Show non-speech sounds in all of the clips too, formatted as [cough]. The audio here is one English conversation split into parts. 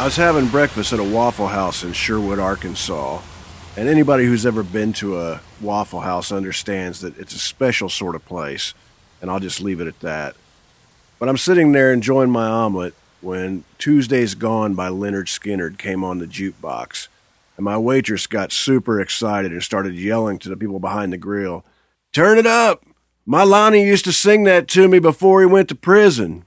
I was having breakfast at a Waffle House in Sherwood, Arkansas, and anybody who's ever been to a Waffle House understands that it's a special sort of place, and I'll just leave it at that. But I'm sitting there enjoying my omelet when Tuesday's Gone by Lynyrd Skynyrd came on the jukebox, and my waitress got super excited and started yelling to the people behind the grill, Turn it up! My Lonnie used to sing that to me before he went to prison.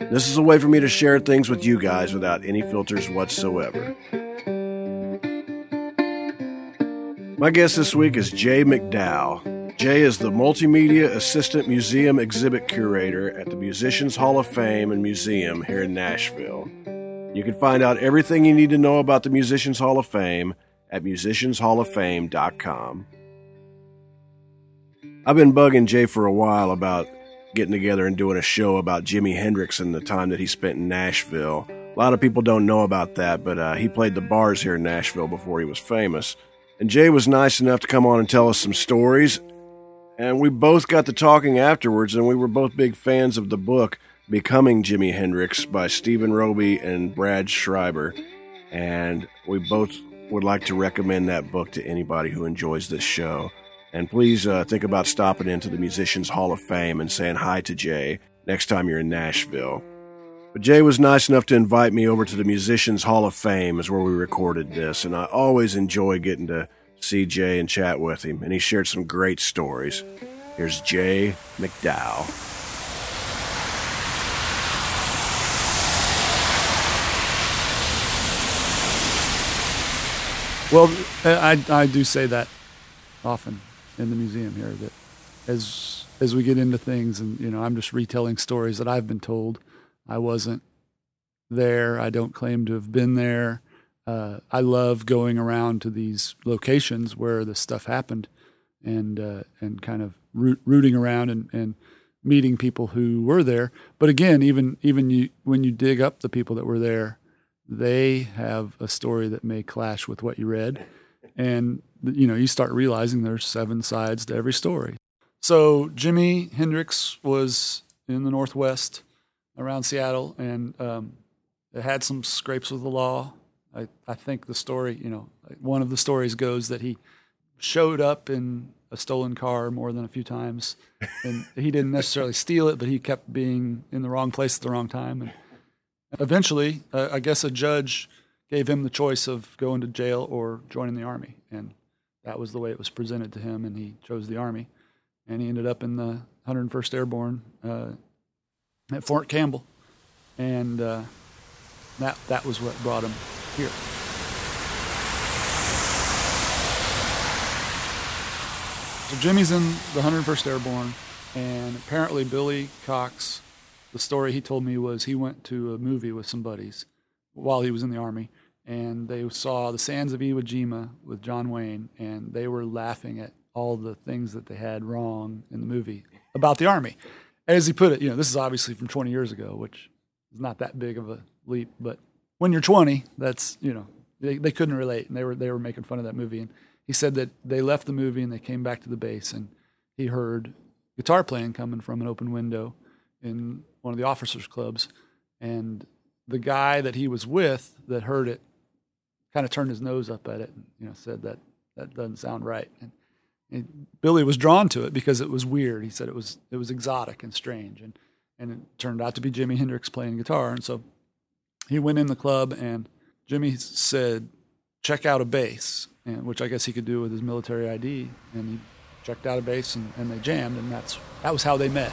This is a way for me to share things with you guys without any filters whatsoever. My guest this week is Jay McDowell. Jay is the Multimedia Assistant Museum Exhibit Curator at the Musicians Hall of Fame and Museum here in Nashville. You can find out everything you need to know about the Musicians Hall of Fame at musicianshalloffame.com. I've been bugging Jay for a while about getting together and doing a show about Jimi Hendrix and the time that he spent in Nashville. A lot of people don't know about that, but uh, he played the bars here in Nashville before he was famous. And Jay was nice enough to come on and tell us some stories. And we both got to talking afterwards, and we were both big fans of the book Becoming Jimi Hendrix by Steven Roby and Brad Schreiber. And we both would like to recommend that book to anybody who enjoys this show. And please uh, think about stopping into the Musicians Hall of Fame and saying hi to Jay next time you're in Nashville. But Jay was nice enough to invite me over to the Musicians Hall of Fame, is where we recorded this, and I always enjoy getting to see Jay and chat with him, and he shared some great stories. Here's Jay McDowell. Well, I, I do say that often in the museum here that as as we get into things and you know I'm just retelling stories that I've been told. I wasn't there. I don't claim to have been there. Uh, I love going around to these locations where this stuff happened, and uh, and kind of root, rooting around and, and meeting people who were there. But again, even even you when you dig up the people that were there, they have a story that may clash with what you read, and you know you start realizing there's seven sides to every story. So Jimi Hendrix was in the Northwest around Seattle, and um, had some scrapes with the law. I, I think the story, you know, one of the stories goes that he showed up in a stolen car more than a few times, and he didn't necessarily steal it, but he kept being in the wrong place at the wrong time. And eventually, uh, I guess a judge gave him the choice of going to jail or joining the army, and that was the way it was presented to him, and he chose the army, and he ended up in the 101st Airborne uh, at Fort Campbell, and uh, that that was what brought him here. So Jimi's in the 101st Airborne, and apparently Billy Cox, the story he told me was he went to a movie with some buddies while he was in the army, and they saw The Sands of Iwo Jima with John Wayne, and they were laughing at all the things that they had wrong in the movie about the army. As he put it, you know, this is obviously from 20 years ago, which is not that big of a leap, but when you're 20, that's you know they, they couldn't relate, and they were they were making fun of that movie. And he said that they left the movie and they came back to the base, and he heard guitar playing coming from an open window in one of the officers' clubs, and the guy that he was with that heard it kind of turned his nose up at it and you know said that that doesn't sound right. And, and Billy was drawn to it because it was weird. He said it was it was exotic and strange, and and it turned out to be Jimi Hendrix playing guitar. And so he went in the club and Jimi said, "Check out a bass," and which I guess he could do with his military ID. And he checked out a bass and, and they jammed, and that's that was how they met.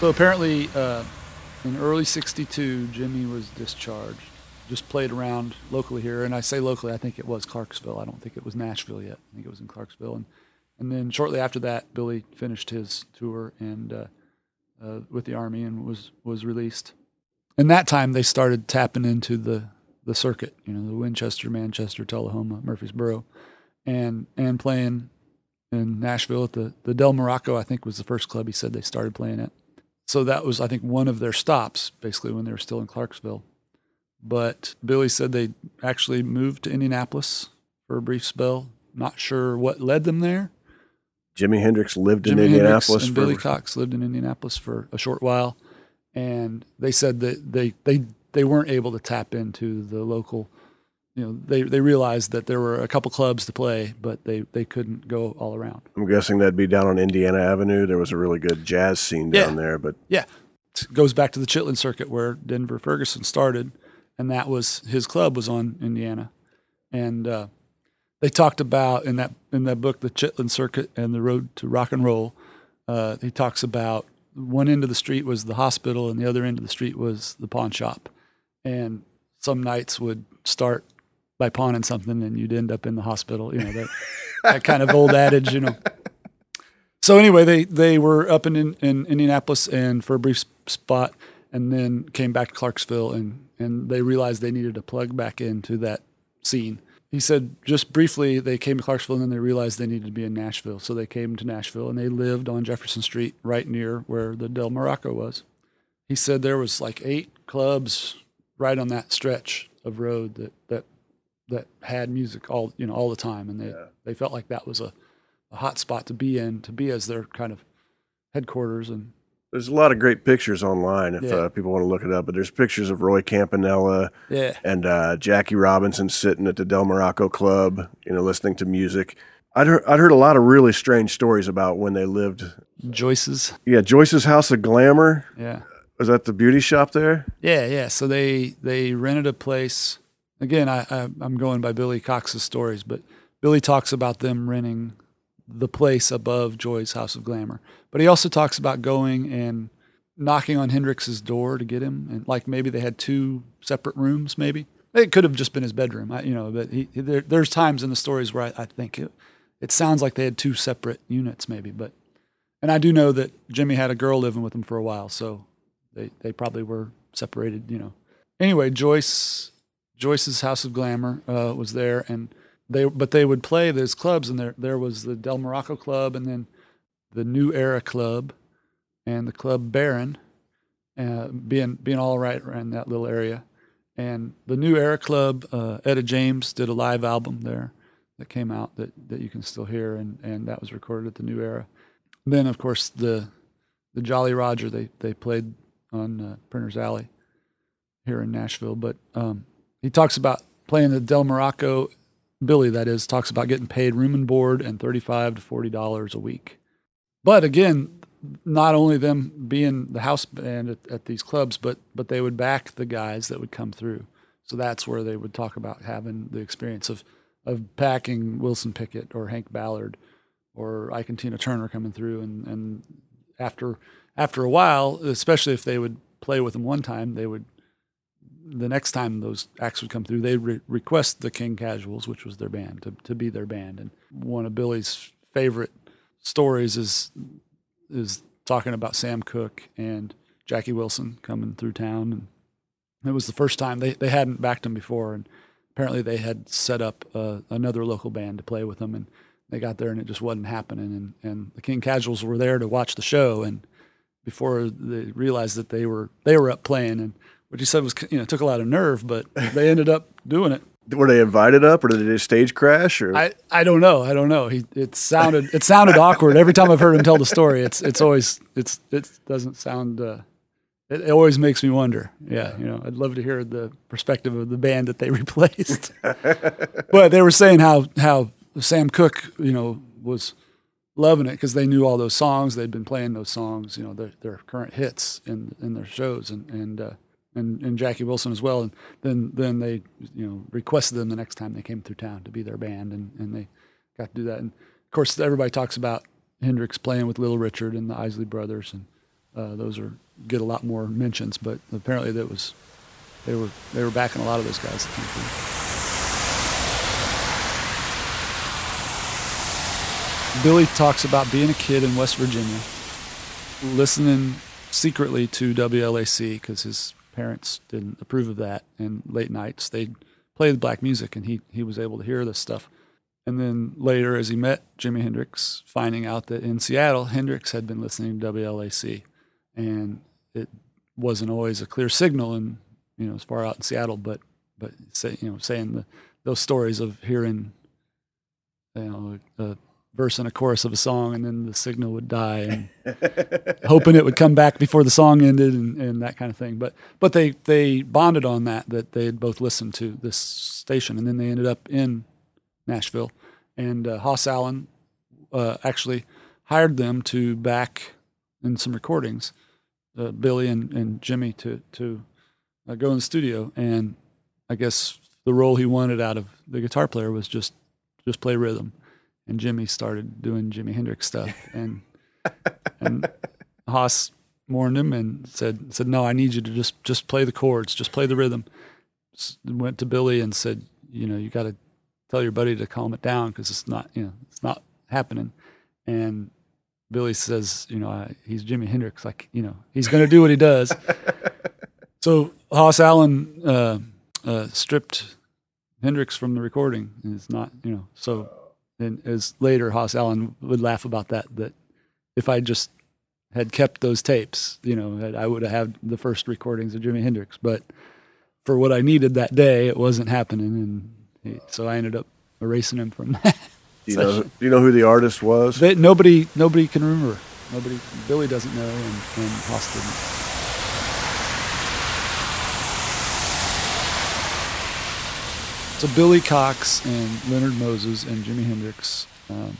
So apparently, uh, in early '62, Jimi was discharged. Just played around locally here, and I say locally, I think it was Clarksville. I don't think it was Nashville yet. I think it was in Clarksville, and and then shortly after that, Billy finished his tour and uh, uh, with the army and was was released. And that time, they started tapping into the the circuit, you know, the Winchester, Manchester, Tullahoma, Murfreesboro, and and playing in Nashville at the the Del Morocco. I think was the first club he said they started playing at. So that was, I think, one of their stops, basically when they were still in Clarksville. But Billy said they actually moved to Indianapolis for a brief spell. Not sure what led them there. Jimi Hendrix lived in Jimi Hendrix and for, Billy Cox lived in Indianapolis for a short while, and they said that they they they weren't able to tap into the local. You know, they they realized that there were a couple clubs to play, but they they couldn't go all around. I'm guessing that'd be down on Indiana Avenue. There was a really good jazz scene down Yeah. there, but Yeah, it goes back to the Chitlin circuit where Denver Ferguson started, and that was his club was on Indiana, and uh, they talked about in that in that book the Chitlin circuit and the road to rock and roll. Uh, he talks about one end of the street was the hospital, and the other end of the street was the pawn shop, and some nights would start by pawning something, and you'd end up in the hospital. You know that that kind of old adage, you know. So anyway, they they were up in, in, in Indianapolis and for a brief spot, and then came back to Clarksville, and and they realized they needed to plug back into that scene. He said just briefly they came to Clarksville, and then they realized they needed to be in Nashville, so they came to Nashville, and they lived on Jefferson Street, right near where the Del Morocco was. He said there was like eight clubs right on that stretch of road that that that had music all you know all the time, and they they felt like that was a a hot spot to be in, to be as their kind of headquarters. And there's a lot of great pictures online if Yeah. uh, people want to look it up. But there's pictures of Roy Campanella yeah, and uh, Jackie Robinson sitting at the Del Morocco Club, you know, listening to music. I'd heard, I'd heard a lot of really strange stories about when they lived. Joyce's. Yeah, Joyce's House of Glamour. Yeah, Was that the beauty shop there? yeah, yeah. So they they rented a place. Again, I, I I'm going by Billy Cox's stories, but Billy talks about them renting the place above Joy's House of Glamour. But he also talks about going and knocking on Hendrix's door to get him, and like maybe they had two separate rooms. Maybe it could have just been his bedroom. I, you know, but he, there, there's times in the stories where I, I think it, it sounds like they had two separate units, maybe. But and I do know that Jimi had a girl living with him for a while, so they they probably were separated. You know. Anyway, Joyce Joyce's House of Glamour uh, was there, and they but they would play those clubs, and there there was the Del Morocco Club, and then the New Era Club, and the Club Baron, uh, being being all right around that little area, and the New Era Club. Uh, Etta James did a live album there that came out that that you can still hear, and and that was recorded at the New Era. Then of course the the Jolly Roger they they played on uh, Printer's Alley here in Nashville, but um, he talks about playing the Del Morocco. Billy, that is, talks about getting paid room and board and thirty-five to forty dollars a week. But again, not only them being the house band at, at these clubs, but but they would back the guys that would come through. So that's where they would talk about having the experience of of packing Wilson Pickett or Hank Ballard or Ike and Tina Turner coming through, and and after after a while, especially if they would play with them one time, they would the next time those acts would come through, they'd re- request the King Casuals, which was their band, to, to be their band. And one of Billy's favorite stories is is talking about Sam Cooke and Jackie Wilson coming through town. And it was the first time they, they hadn't backed them before. And apparently they had set up uh, another local band to play with them. And they got there and it just wasn't happening. And, and the King Casuals were there to watch the show. And before they realized that they were they were up playing and what he said was you know took a lot of nerve but they ended up doing it. [laughs] Were they invited up, or did they stage crash? Or? I, I don't know. I don't know. He it sounded it sounded awkward. Every time I've heard him tell the story it's it's always it's it doesn't sound uh, it, it always makes me wonder. Yeah you know I'd love to hear the perspective of the band that they [laughs] replaced. [laughs] But they were saying how how Sam Cooke you know was loving it because they knew all those songs. They'd been playing those songs you know their, their current hits in in their shows. And and uh, and, and Jackie Wilson as well. And then then they you know requested them the next time they came through town to be their band, and, and they got to do that. And of course, everybody talks about Hendrix playing with Little Richard and the Isley Brothers, and uh, those are get a lot more mentions. But apparently, that was they were they were backing a lot of those guys that came through. Billy talks about being a kid in West Virginia, listening secretly to WLAC because his parents didn't approve of that. And late nights they'd play the black music, and he he was able to hear this stuff. And then later, as he met Jimi Hendrix, finding out that in Seattle, Hendrix had been listening to WLAC, and it wasn't always a clear signal, and you know, as far out in Seattle, but but say, you know, saying the, those stories of hearing, you know, a verse and a chorus of a song, and then the signal would die, and [laughs] hoping it would come back before the song ended, and, and that kind of thing. But but they they bonded on that that they had both listened to this station, and then they ended up in Nashville, and uh, Hoss Allen uh, actually hired them to back in some recordings, uh, Billy and, and Jimi to to uh, go in the studio, and I guess the role he wanted out of the guitar player was just just play rhythm and Jimi started doing Jimi Hendrix stuff, and and Hoss warned him and said said no, I need you to just just play the chords, just play the rhythm. Went to Billy and said, you know, you got to tell your buddy to calm it down because it's not, you know, it's not happening. And Billy says, you know, he's Jimi Hendrix, like you know, he's going to do what he does. [laughs] so Hoss Allen uh, uh, stripped Hendrix from the recording, and it's not, you know, so and as later Hoss Allen would laugh about that, that if I just had kept those tapes, you know, I would have had the first recordings of Jimi Hendrix. But for what I needed that day, it wasn't happening, and he, so I ended up erasing him from [laughs] that. Do you know? Do you know who the artist was? They, nobody, nobody can remember. Nobody, Billy doesn't know, and, and Hoss didn't. So Billy Cox and Leonard Moses and Jimi Hendrix, um,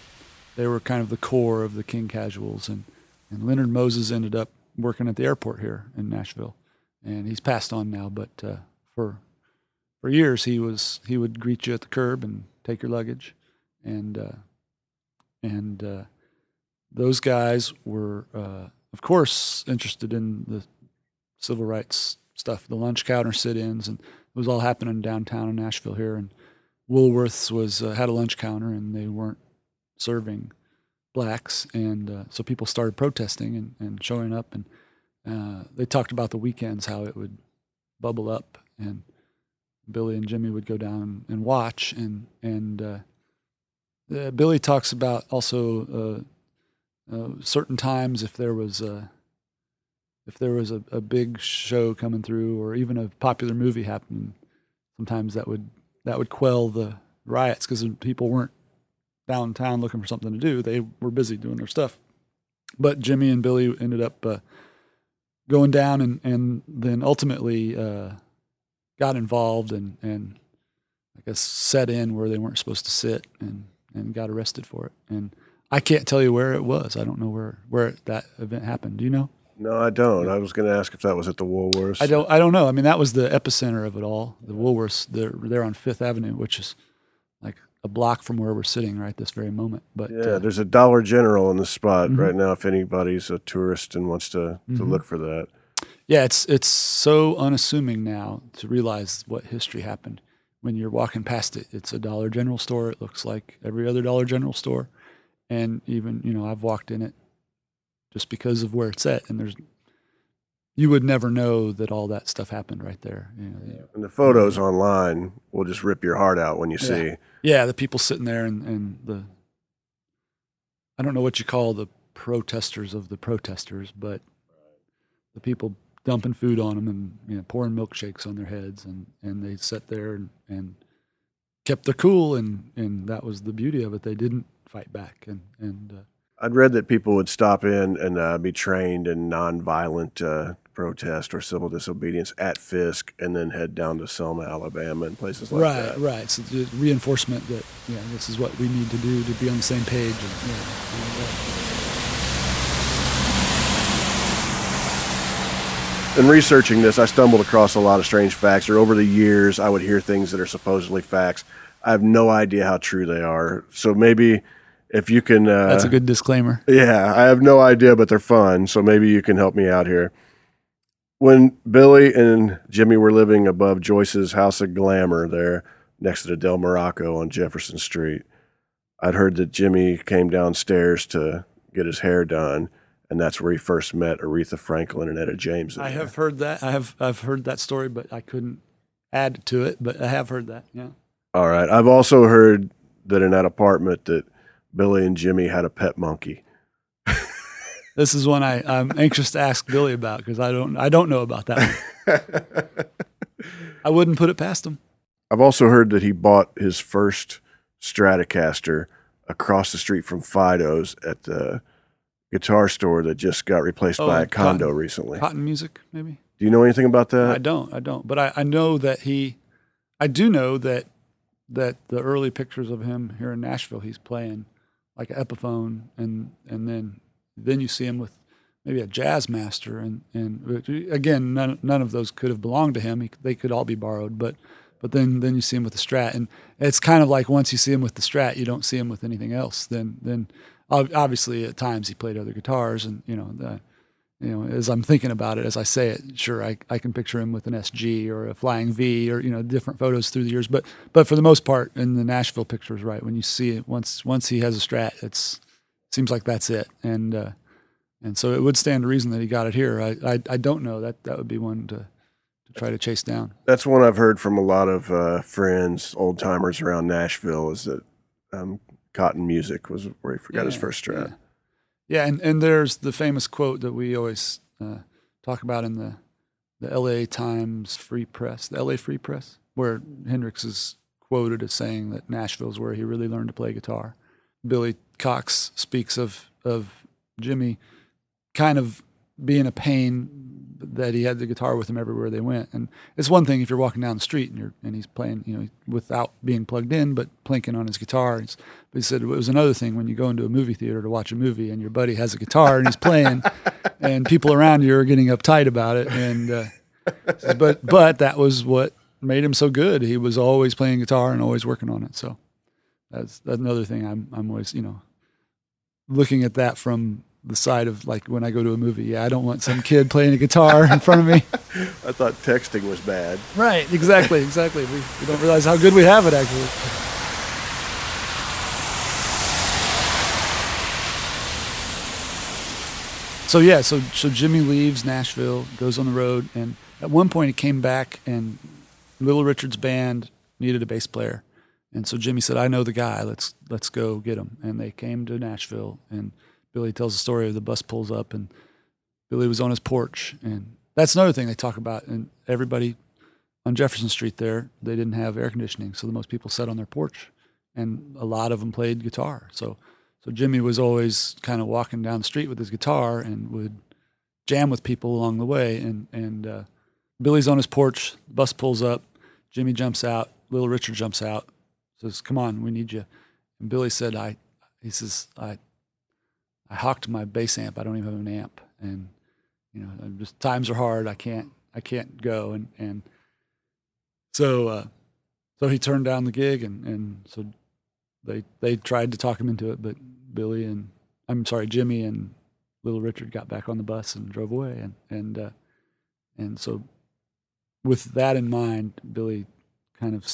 they were kind of the core of the King Casuals, and and Leonard Moses ended up working at the airport here in Nashville, and he's passed on now. But uh, for for years, he was he would greet you at the curb and take your luggage, and uh, and uh, those guys were, uh, of course, interested in the civil rights stuff, the lunch counter sit-ins, and it was all happening downtown in Nashville here, and Woolworths was uh, had a lunch counter and they weren't serving blacks, and uh, so people started protesting and, and showing up, and uh, they talked about the weekends how it would bubble up, and Billy and Jimi would go down and watch, and and uh, uh, Billy talks about also uh, certain times if there was a if there was a, a big show coming through or even a popular movie happening, sometimes that would that would quell the riots because people weren't downtown looking for something to do; they were busy doing their stuff. But Jimi and Billy ended up uh, going down, and and then ultimately uh, got involved and and I guess set in where they weren't supposed to sit, and and got arrested for it. And I can't tell you where it was. I don't know where where that event happened. Do you know? No, I don't. I was going to ask if that was at the Woolworths. I don't. I don't know. I mean, that was the epicenter of it all. The Woolworths. They're they're on Fifth Avenue, which is like a block from where we're sitting right this very moment. But yeah, uh, there's a Dollar General in the spot mm-hmm. right now. If anybody's a tourist and wants to mm-hmm. to look for that. Yeah, it's it's so unassuming now to realize what history happened. When you're walking past it, it's a Dollar General store. It looks like every other Dollar General store, and even you know I've walked in it just because of where it's at. And there's, you would never know that all that stuff happened right there. You know, and the photos online will just rip your heart out when you yeah. see. Yeah, the people sitting there and, and the, I don't know what you call the protesters of the protesters, but the people dumping food on them and you know, pouring milkshakes on their heads, and, and they sat there and, and kept their cool, and, and that was the beauty of it. They didn't fight back, and and uh, I'd read that people would stop in and uh, be trained in nonviolent uh, protest or civil disobedience at Fisk, and then head down to Selma, Alabama, and places like right, that. Right, right. So the reinforcement that yeah, this is what we need to do to be on the same page. And, in researching this, I stumbled across a lot of strange facts, or over the years, I would hear things that are supposedly facts. I have no idea how true they are. So maybe if you can. Uh, That's a good disclaimer. Yeah, I have no idea, but they're fun. So maybe you can help me out here. When Billy and Jimi were living above Joyce's House of Glamour there next to the Del Morocco on Jefferson Street, I'd heard that Jimi came downstairs to get his hair done and that's where he first met Aretha Franklin and Etta James. I have heard that. I have I've heard that story, but I couldn't add to it. But I have heard that. Yeah. All right. I've also heard that in that apartment that Billy and Jimi had a pet monkey. [laughs] this is one I, I'm anxious to ask Billy about because I don't I don't know about that one. [laughs] I wouldn't put it past him. I've also heard that he bought his first Stratocaster across the street from Fido's at the guitar store that just got replaced oh, by a condo cotton, recently. Cotten Music, maybe. Do you know anything about that? I don't. I don't. But I, I know that he. I do know that that the early pictures of him here in Nashville, he's playing like an Epiphone, and and then then you see him with maybe a Jazzmaster, and and again, none none of those could have belonged to him. He, they could all be borrowed, but but then then you see him with the Strat, and it's kind of like once you see him with the Strat, you don't see him with anything else. Then then obviously at times he played other guitars and you know the, you know as i'm thinking about it as i say it sure I, I can picture him with an sg or a flying v or you know different photos through the years. But but for the most part in the nashville pictures right. When you see it once once he has a strat it's seems like that's it. And uh, and so it would stand to reason that he got it here. I i, I don't know. That that would be one to to try to chase down. That's one i've heard from a lot of uh, friends old timers around nashville is that um, Cotten Music was where he forgot yeah, his first strat. Yeah. Yeah, and, and there's the famous quote that we always uh, talk about in the the L.A. Times Free Press, the L.A. Free Press, where Hendrix is quoted as saying that Nashville's where he really learned to play guitar. Billy Cox speaks of of Jimi kind of being a pain that he had the guitar with him everywhere they went. And it's one thing if you're walking down the street and you're and he's playing, you know, without being plugged in, but plinking on his guitar. but he said it was another thing when you go into a movie theater to watch a movie and your buddy has a guitar and he's playing, [laughs] and people around you are getting uptight about it. And uh, but but that was what made him so good. He was always playing guitar and always working on it. So that's, that's another thing I'm I'm always you know looking at that from the side of like when I go to a movie. Yeah, I don't want some kid playing a guitar in front of me. [laughs] I thought texting was bad. Right, exactly, exactly. We, we don't realize how good we have it actually. So yeah, so so Jimi leaves Nashville, goes on the road, and at one point he came back and Little Richard's band needed a bass player, and so Jimi said, "I know the guy. Let's let's go get him." And they came to Nashville and Billy tells the story of the bus pulls up and Billy was on his porch. And that's another thing they talk about. And everybody on Jefferson Street there, they didn't have air conditioning. So the most people sat on their porch and a lot of them played guitar. So, so Jimi was always kind of walking down the street with his guitar and would jam with people along the way. And, and uh, Billy's on his porch, the bus pulls up, Jimi jumps out, little Richard jumps out, says, come on, we need you. And Billy said, I, he says, I, I hawked my bass amp. I don't even have an amp, and you know, just times are hard. I can't I can't go, and and so uh, so he turned down the gig, and and so they they tried to talk him into it, but Billy and I'm sorry, Jimi and Little Richard got back on the bus and drove away, and and uh, and so with that in mind, Billy kind of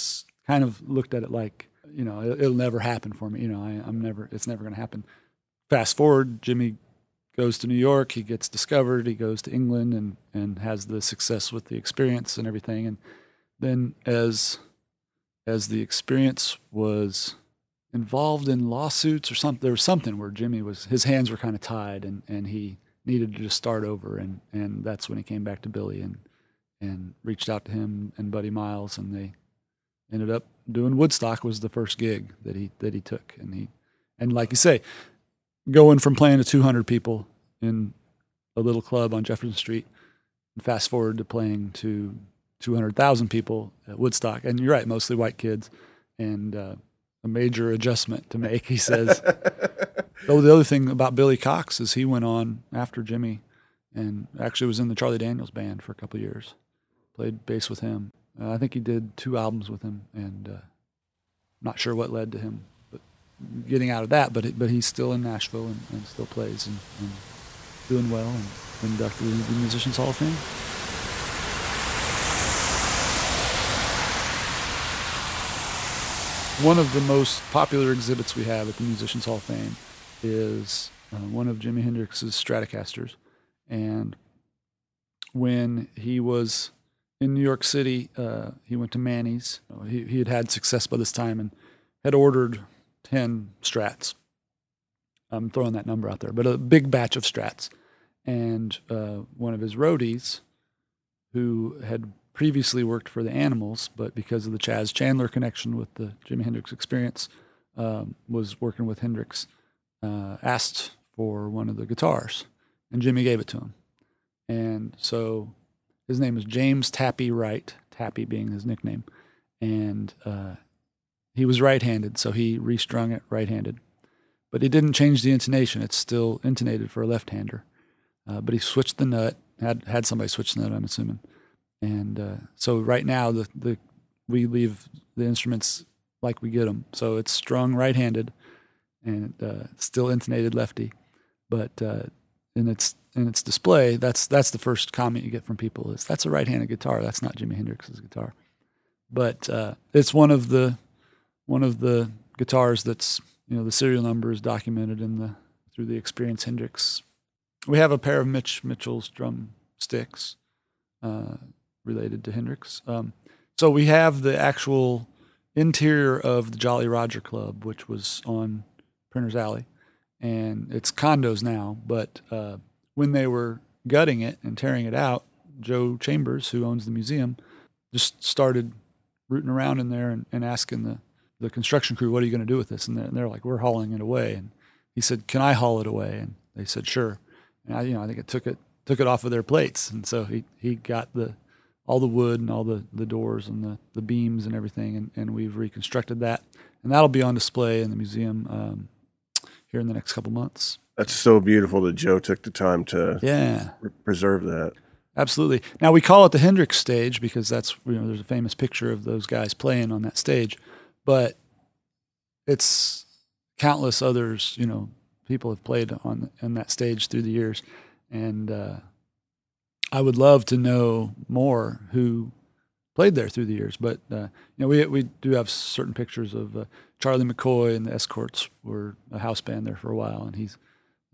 kind of looked at it like you know it, will never happen for me. You know, I, I'm never it's never going to happen fast forward, Jimi goes to New York, he gets discovered, he goes to England and, and has the success with the experience and everything. And then as as the experience was involved in lawsuits or something there was something where Jimi was his hands were kind of tied and, and he needed to just start over and, and that's when he came back to Billy and and reached out to him and Buddy Miles and they ended up doing Woodstock was the first gig that he that he took and he and like you say going from playing to 200 people in a little club on Jefferson Street, and fast forward to playing to 200,000 people at Woodstock. And you're right, mostly white kids, and uh, a major adjustment to make, he says. [laughs] oh, the other thing about Billy Cox is he went on after Jimi and actually was in the Charlie Daniels band for a couple of years. Played bass with him. Uh, I think he did two albums with him, and uh, not sure what led to him getting out of that. But but he's still in Nashville and, and still plays and, and, doing well and inducted into the Musicians Hall of Fame. One of the most popular exhibits we have at the Musicians Hall of Fame is uh, one of Jimi Hendrix's Stratocasters. And when he was in New York City, uh, he went to Manny's. He, he had had success by this time and had ordered 10 strats. I'm throwing that number out there, but a big batch of strats. And uh, one of his roadies, who had previously worked for the Animals, but because of the Chas Chandler connection with the Jimi Hendrix experience, um, was working with Hendrix, uh, asked for one of the guitars, and Jimi gave it to him. And so his name is James Tappy Wright, Tappy being his nickname, and uh, he was right-handed, so he restrung it right-handed, but he didn't change the intonation. It's still intonated for a left-hander, uh, but he switched the nut. Had had somebody switch the nut, I'm assuming and uh, so right now the the we leave the instruments like we get them. So it's strung right-handed and uh, still intonated lefty, but uh, in its in its display, that's that's the first comment you get from people is that's a right-handed guitar. That's not Jimi Hendrix's guitar, but uh, it's one of the one of the guitars that's you know the serial number is documented in the through the Experience Hendrix. We have a pair of Mitch Mitchell's drum sticks. Uh, related to Hendrix. Um, so we have the actual interior of the Jolly Roger Club, which was on Printer's Alley, and it's condos now. But uh, when they were gutting it and tearing it out, Joe Chambers, who owns the museum, just started rooting around in there and, and asking the, the construction crew, "What are you going to do with this?" And they're, and they're, like, "We're hauling it away." And he said, "Can I haul it away?" And they said, "Sure." And I, you know, I think it took it took it off of their plates, and so he he got the all the wood and all the, the doors and the, the beams and everything, and, and we've reconstructed that. And that'll be on display in the museum um, here in the next couple months. That's so beautiful that Joe took the time to yeah preserve that. Absolutely. Now we call it the Hendrix stage because that's you know there's a famous picture of those guys playing on that stage, but it's countless others. You know, people have played on on that stage through the years, and uh, I would love to know more who played there through the years. But uh, you know, we we do have certain pictures of uh, Charlie McCoy and the Escorts were a house band there for a while, and he's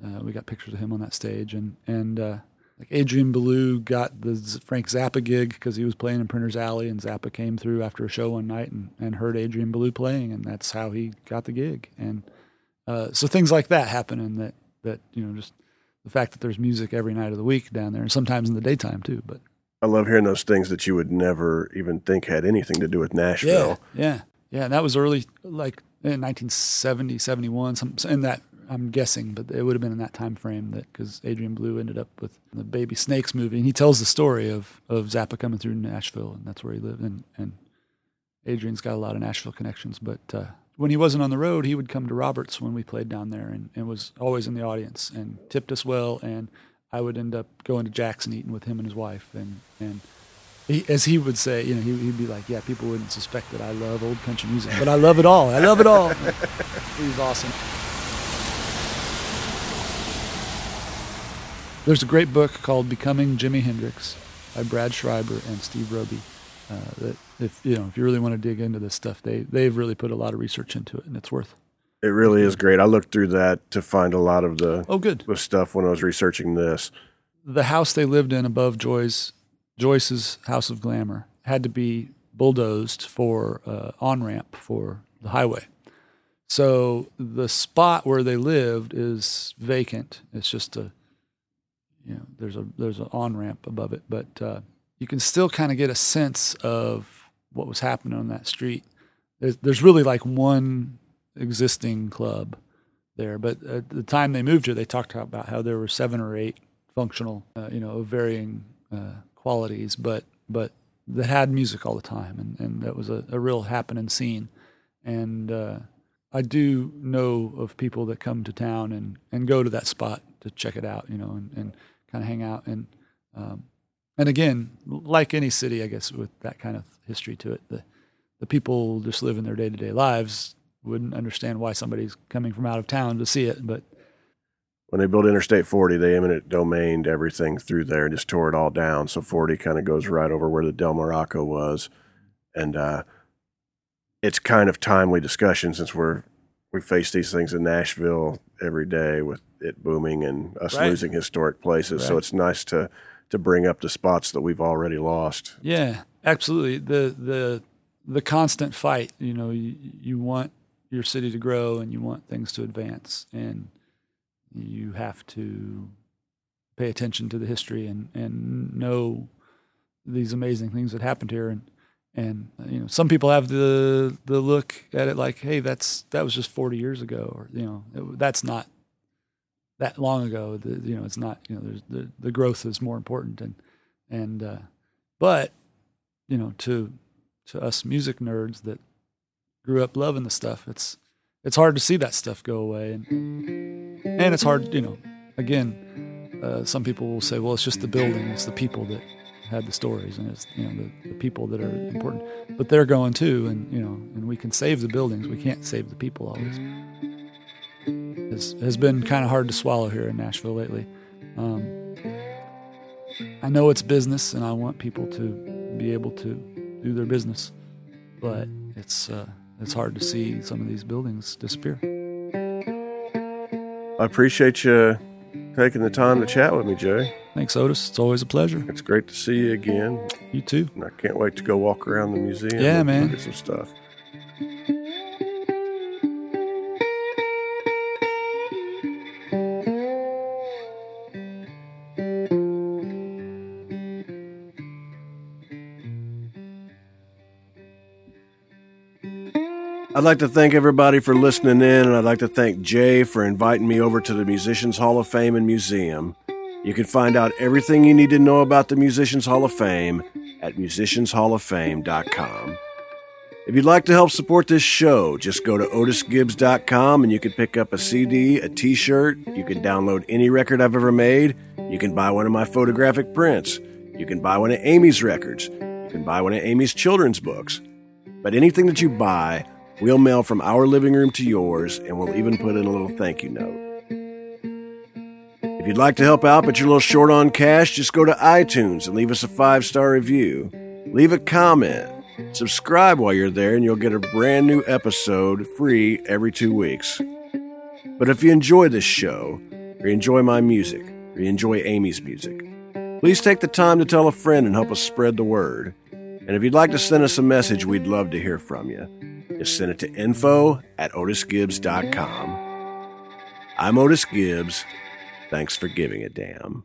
uh, we got pictures of him on that stage, and and uh, like Adrian Belew got the Frank Zappa gig because he was playing in Printer's Alley, and Zappa came through after a show one night and, and heard Adrian Belew playing, and that's how he got the gig. And uh, so things like that happen, and that that you know just the fact that there's music every night of the week down there, and sometimes in the daytime too. But I love hearing those things that you would never even think had anything to do with Nashville. Yeah, yeah, yeah. And that was early, like in 1970, 71, some in that. I'm guessing, but it would have been in that time frame that because Adrian Belew ended up with the Baby Snakes movie, and he tells the story of of Zappa coming through Nashville, and that's where he lived. And and Adrian's got a lot of Nashville connections, but uh, when he wasn't on the road, he would come to Roberts when we played down there and, and was always in the audience and tipped us well. And I would end up going to Jackson eating with him and his wife. And, and he, as he would say, you know, he, would be like, yeah, people wouldn't suspect that I love old country music, but I love it all. I love it all. [laughs] he was awesome. There's a great book called Becoming Jimi Hendrix by Brad Schreiber and Steve Roby uh, that if you know if you really want to dig into this stuff, they they've really put a lot of research into it, and it's worth. It really is great. I looked through that to find a lot of the oh good the stuff when I was researching this. The house they lived in above Joy's Joyce's House of Glamour had to be bulldozed for uh, on ramp for the highway. So the spot where they lived is vacant. It's just a you know there's a there's an on ramp above it, but uh, you can still kind of get a sense of what was happening on that street. There's, there's really like one existing club there, but at the time they moved here, they talked about how there were seven or eight functional, uh, you know, of varying uh, qualities, but but that had music all the time, and, and that was a, a real happening scene. And uh, I do know of people that come to town and, and go to that spot to check it out, you know, and, and kind of hang out. And um, and again, like any city, I guess with that kind of history to it, the the people just living their day to day lives. Wouldn't understand why somebody's coming from out of town to see it, but when they built Interstate 40, they eminent domained everything through there and just tore it all down. So 40 kind of goes right over where the Del Morocco was, and uh, it's kind of timely discussion since we're we face these things in Nashville every day with it booming and us Right. losing historic places. So it's nice to to bring up the spots that we've already lost. Yeah, absolutely. The the the constant fight. You know, you, you want your city to grow and you want things to advance, and you have to pay attention to the history and and know these amazing things that happened here. And and uh, you know, some people have the the look at it like, hey, that's that was just 40 years ago, or you know, it, that's not that long ago. The, you know, it's not. You know, there's, the the growth is more important, and and uh, but you know, to to us music nerds that grew up loving the stuff, it's it's hard to see that stuff go away, and and it's hard, you know. Again, uh, some people will say, well, it's just the building, it's the people that had the stories, and it's you know the, the people that are important, but they're going too, and you know, and we can save the buildings, we can't save the people always. Has has been kind of hard to swallow here in Nashville lately. Um, I know it's business, and I want people to be able to do their business, but it's uh, it's hard to see some of these buildings disappear. I appreciate you taking the time to chat with me, Jay. Thanks, Otis. It's always a pleasure. It's great to see you again. You too. And I can't wait to go walk around the museum. Yeah, and man. Look at some stuff. I'd like to thank everybody for listening in, and I'd like to thank Jay for inviting me over to the Musicians Hall of Fame and Museum. You can find out everything you need to know about the Musicians Hall of Fame at musicianshalloffame.com. If you'd like to help support this show, just go to otisgibbs.com and you can pick up a CD, a t shirt. You can download any record I've ever made. You can buy one of my photographic prints. You can buy one of Amy's records. You can buy one of Amy's children's books. But anything that you buy, we'll mail from our living room to yours, and we'll even put in a little thank you note. If you'd like to help out but you're a little short on cash, just go to iTunes and leave us a five star review. Leave a comment. Subscribe while you're there, and you'll get a brand new episode free every two weeks. But if you enjoy this show, or you enjoy my music, or you enjoy Amy's music, please take the time to tell a friend and help us spread the word. And if you'd like to send us a message, we'd love to hear from you. Send it to info at otisgibbs.com. I'm Otis Gibbs. Thanks for giving a damn.